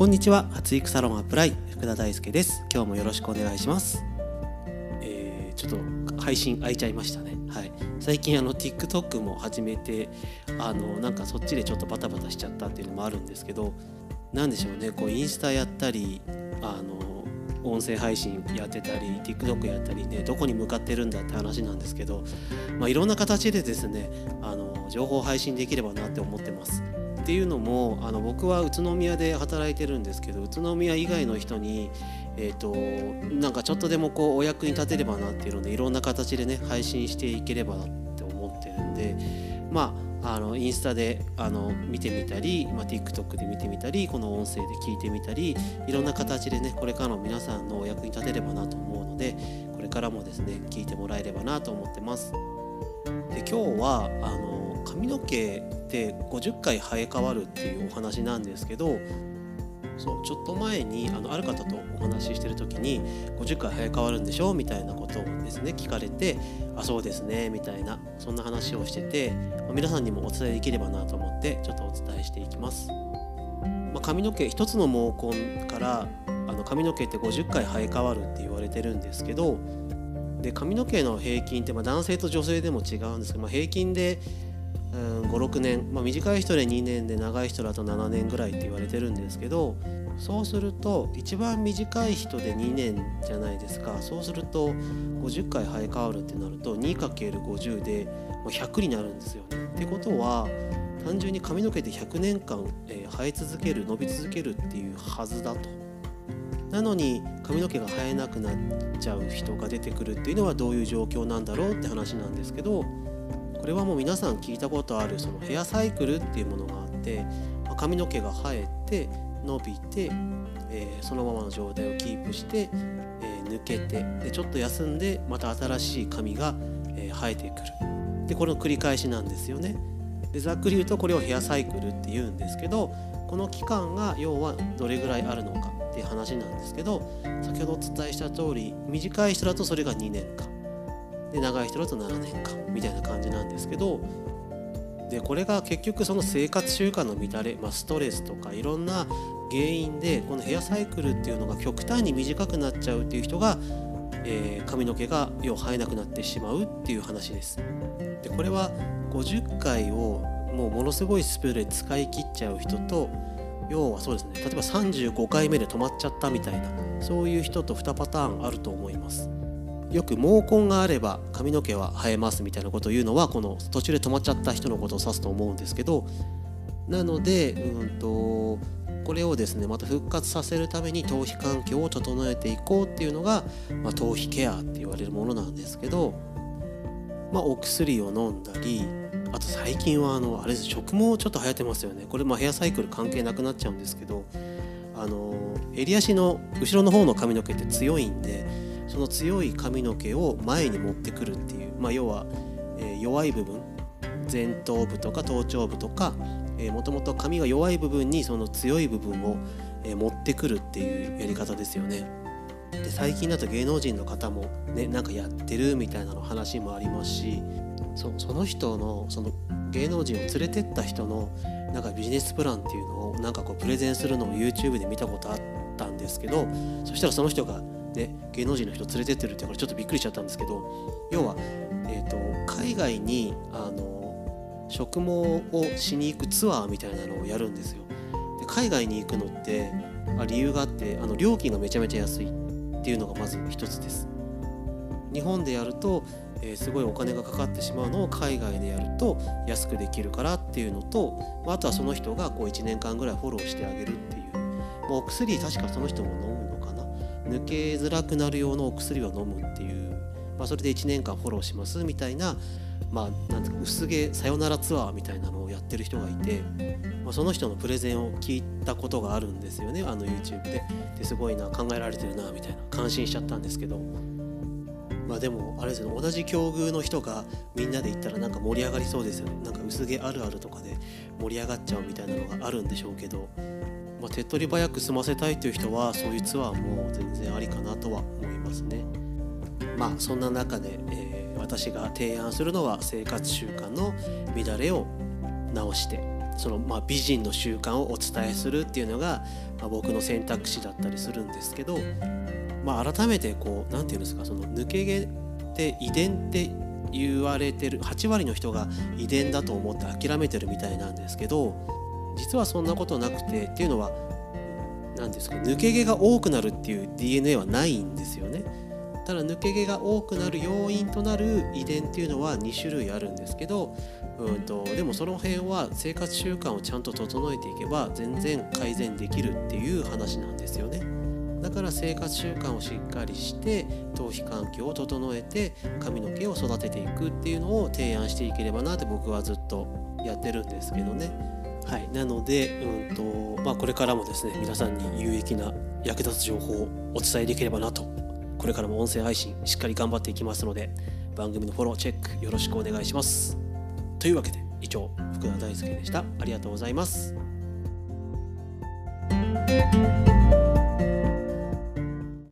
こんにちは。発育サロンアップライ福田大輔です。今日もよろしくお願いします、えーちょっと配信空いちゃいましたね。はい。最近あの TikTok も始めてあのなんかそっちでちょっとバタバタしちゃったっていうのもあるんですけどなんでしょうね。こうインスタやったりあの音声配信やってたり TikTok やったりねどこに向かってるんだって話なんですけど、まあ、いろんな形でですねあの情報を配信できればなって思ってます。っていうのもあの僕は宇都宮で働いてるんですけど宇都宮以外の人に、えー、となんかちょっとでもこうお役に立てればなっていうのでいろんな形でね配信していければなって思ってるんでまああのインスタであの見てみたり、まあ、TikTok で見てみたりこの音声で聞いてみたりいろんな形でねこれからの皆さんのお役に立てればなと思うのでこれからもですね聞いてもらえればなと思ってます。で今日はあの髪の毛って50回生え変わるっていうお話なんですけどそうちょっと前にあのある方とお話ししてる時に50回生え変わるんでしょみたいなことをですね聞かれてあそうですねみたいなそんな話をしてて、ま皆さんにもお伝えできればなと思ってちょっとお伝えしていきます。まあ、髪の毛一つの毛根からあの髪の毛って50回生え変わるって言われてるんですけどで髪の毛の平均ってまあ男性と女性でも違うんですけど、まあ、平均で56年、まあ、短い人で2年で長い人だと7年ぐらいって言われてるんですけどそうすると一番短い人で2年じゃないですかそうすると50回生え変わるってなると 2×50 で100になるんですよ。ってことは単純に髪の毛って100年間、生え続ける伸び続けるっていうはずだと。なのに髪の毛が生えなくなっちゃう人が出てくるっていうのはどういう状況なんだろうって話なんですけどこれはもう皆さん聞いたことあるそのヘアサイクルっていうものがあって、まあ髪の毛が生えて伸びて、えーそのままの状態をキープして、えー抜けてでちょっと休んでまた新しい髪が、えー生えてくるでこれの繰り返しなんですよね。でざっくり言うとこれをヘアサイクルって言うんですけどこの期間が要はどれぐらいあるのかっていう話なんですけど先ほどお伝えした通り短い人だとそれが2年間で長い人だと7年間みたいな感じなんですけどでこれが結局その生活習慣の乱れ、まあ、ストレスとかいろんな原因でこのヘアサイクルっていうのが極端に短くなっちゃうっていう人が、えー髪の毛が要は生えなくなってしまうっていう話です。でこれは50回をもうものすごいスピードで使い切っちゃう人と要はそうですね例えば35回目で止まっちゃったみたいなそういう人と2パターンあると思います。よく毛根があれば髪の毛は生えますみたいなことを言うのはこの途中で止まっちゃった人のことを指すと思うんですけどなので、うん、とこれをですねまた復活させるために頭皮環境を整えていこうっていうのが、まあ、頭皮ケアって言われるものなんですけど、まあ、お薬を飲んだりあと最近はあのあれです植毛ちょっと流行ってますよね。これまヘアサイクル関係なくなっちゃうんですけどあの襟足の後ろの方の髪の毛って強いんでその強い髪の毛を前に持ってくるっていう、まあ、要は、えー弱い部分前頭部とか頭頂部とかもともと髪が弱い部分にその強い部分を、えー持ってくるっていうやり方ですよね。で最近だと芸能人の方もねなんかやってるみたいなの話もありますしそその人のその芸能人を連れてった人のなんかビジネスプランっていうのをなんかこうプレゼンするのを YouTube で見たことあったんですけどそしたらその人がね芸能人の人連れてってるってこれちょっとびっくりしちゃったんですけど要は、えー、と海外にあの植毛をしに行くツアーみたいなのをやるんですよ。で海外に行くのってあ理由があってあの料金がめちゃめちゃ安いっていうのがまず一つです。日本でやると、えーすごいお金がかかってしまうのを海外でやると安くできるからっていうのと、まああとはその人がこう1年間ぐらいフォローしてあげるっていう、まあお薬確かその人も飲むの抜けづらくなる用のお薬を飲むっていう、まあ、それで1年間フォローしますみたいな、まあ、なんか薄毛さよならツアーみたいなのをやってる人がいて、まあ、その人のプレゼンを聞いたことがあるんですよねあの YouTube で。ですごいな考えられてるなみたいな。感心しちゃったんですけど。まあでもあれですよね。同じ境遇の人がみんなで行ったらなんか盛り上がりそうですよね。なんか薄毛あるあるとかで盛り上がっちゃうみたいなのがあるんでしょうけど、まあ、手っ取り早く済ませたいという人はそういうツアーも全然ありかなとは思いますね。まあそんな中で、えー私が提案するのは生活習慣の乱れを直してそのまあ美人の習慣をお伝えするっていうのが、まあ、僕の選択肢だったりするんですけど、まあ、改めてこう何て言うんですかその抜け毛って遺伝って言われてる8割の人が遺伝だと思って諦めてるみたいなんですけど実はそんなことなくてっていうのは何ですか抜け毛が多くなるっていう DNA はないんですよね。ただ抜け毛が多くなる要因となる遺伝っていうのは2種類あるんですけどうんとでもその辺は生活習慣をちゃんと整えていけば全然改善できるっていう話なんですよね。だから生活習慣をしっかりして頭皮環境を整えて髪の毛を育てていくっていうのを提案していければなって僕はずっとやってるんですけどね。はい、なので、うんとまあ、これからもですね皆さんに有益な役立つ情報をお伝えできればなとこれからも音声配信しっかり頑張っていきますので番組のフォローチェックよろしくお願いします。というわけで以上福田大輔でしたありがとうございます。